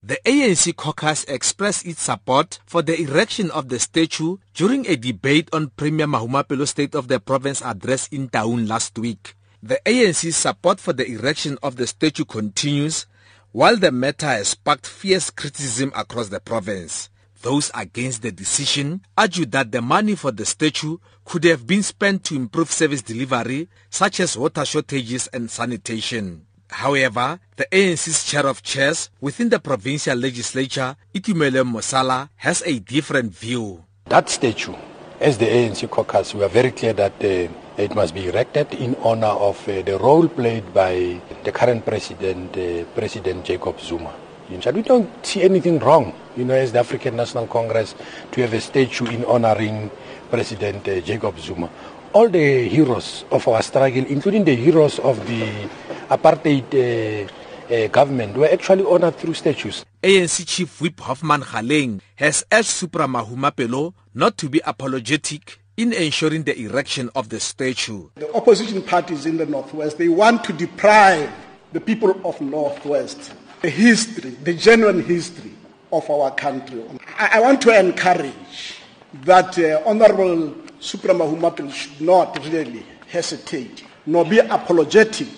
The ANC caucus expressed its support for the erection of the statue during a debate on Premier Mahumapelo's State of the Province address in Taung last week. The ANC's support for the erection of the statue continues, while the matter has sparked fierce criticism across the province. Those against the decision argue that the money for the statue could have been spent to improve service delivery, such as water shortages and sanitation. However, the ANC's chair of chairs within the provincial legislature, Itumeleng Mosala, has a different view. That statue, as the ANC caucus, we are very clear that uh, it must be erected in honor of uh, the role played by the current president, uh, President Jacob Zuma. We don't see anything wrong, you know, as the African National Congress, to have a statue in honoring President uh, Jacob Zuma. All the heroes of our struggle, including the heroes of the apartheid uh, uh, government were actually honored through statues. ANC Chief Whip Hoffman Kgaleng has urged Supra Mahumapelo not to be apologetic in ensuring the erection of the statue. The opposition parties in the Northwest, they want to deprive the people of Northwest the history, the genuine history of our country. I, I want to encourage that uh, Honorable Supra Mahumapelo should not really hesitate nor be apologetic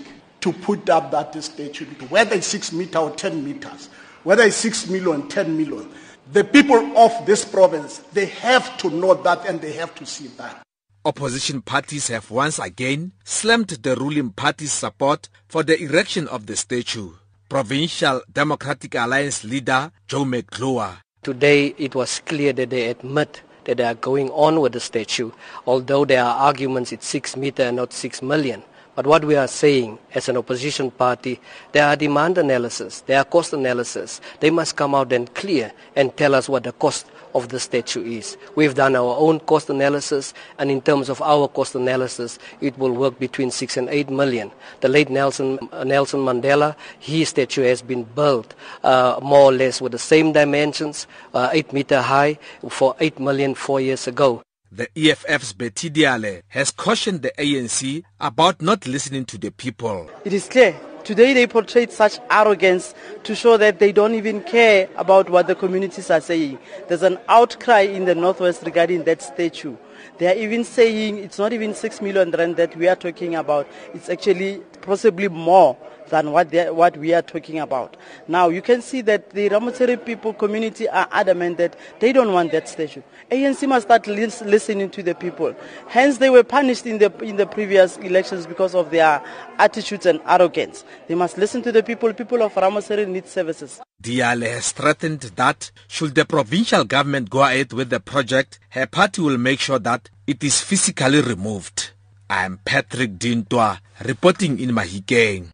to put up that statue, whether it's six meters or 10 meters, whether it's six million, 10 million. The people of this province, they have to know that and they have to see that. Opposition parties have once again slammed the ruling party's support for the erection of the statue. Provincial Democratic Alliance leader Joe McGluwa. Today it was clear that they admit that they are going on with the statue, although there are arguments it's six meter and not six million. But what we are saying as an opposition party, there are demand analysis, there are cost analysis. They must come out and clear and tell us what the cost of the statue is. We've done our own cost analysis, and in terms of our cost analysis, it will work between six and eight million. The late Nelson, uh, Nelson Mandela, his statue has been built uh, more or less with the same dimensions, uh, eight meter high, for eight million four years ago. The EFF's Betty Diale has cautioned the ANC about not listening to the people. It is clear. Today they portrayed such arrogance to show that they don't even care about what the communities are saying. There's an outcry in the Northwest regarding that statue. They are even saying it's not even 6 million rand that we are talking about. It's actually possibly more than what, what we are talking about. Now, you can see that the Ramotshere people community are adamant that they don't want that statue. ANC must start lis- listening to the people. Hence, they were punished in the, in the previous elections because of their attitudes and arrogance. They must listen to the people. People of Ramotshere need services. Diale has threatened that should the provincial government go ahead with the project, her party will make sure that it is physically removed. I am Patrick Dintwa reporting in Mahikeng.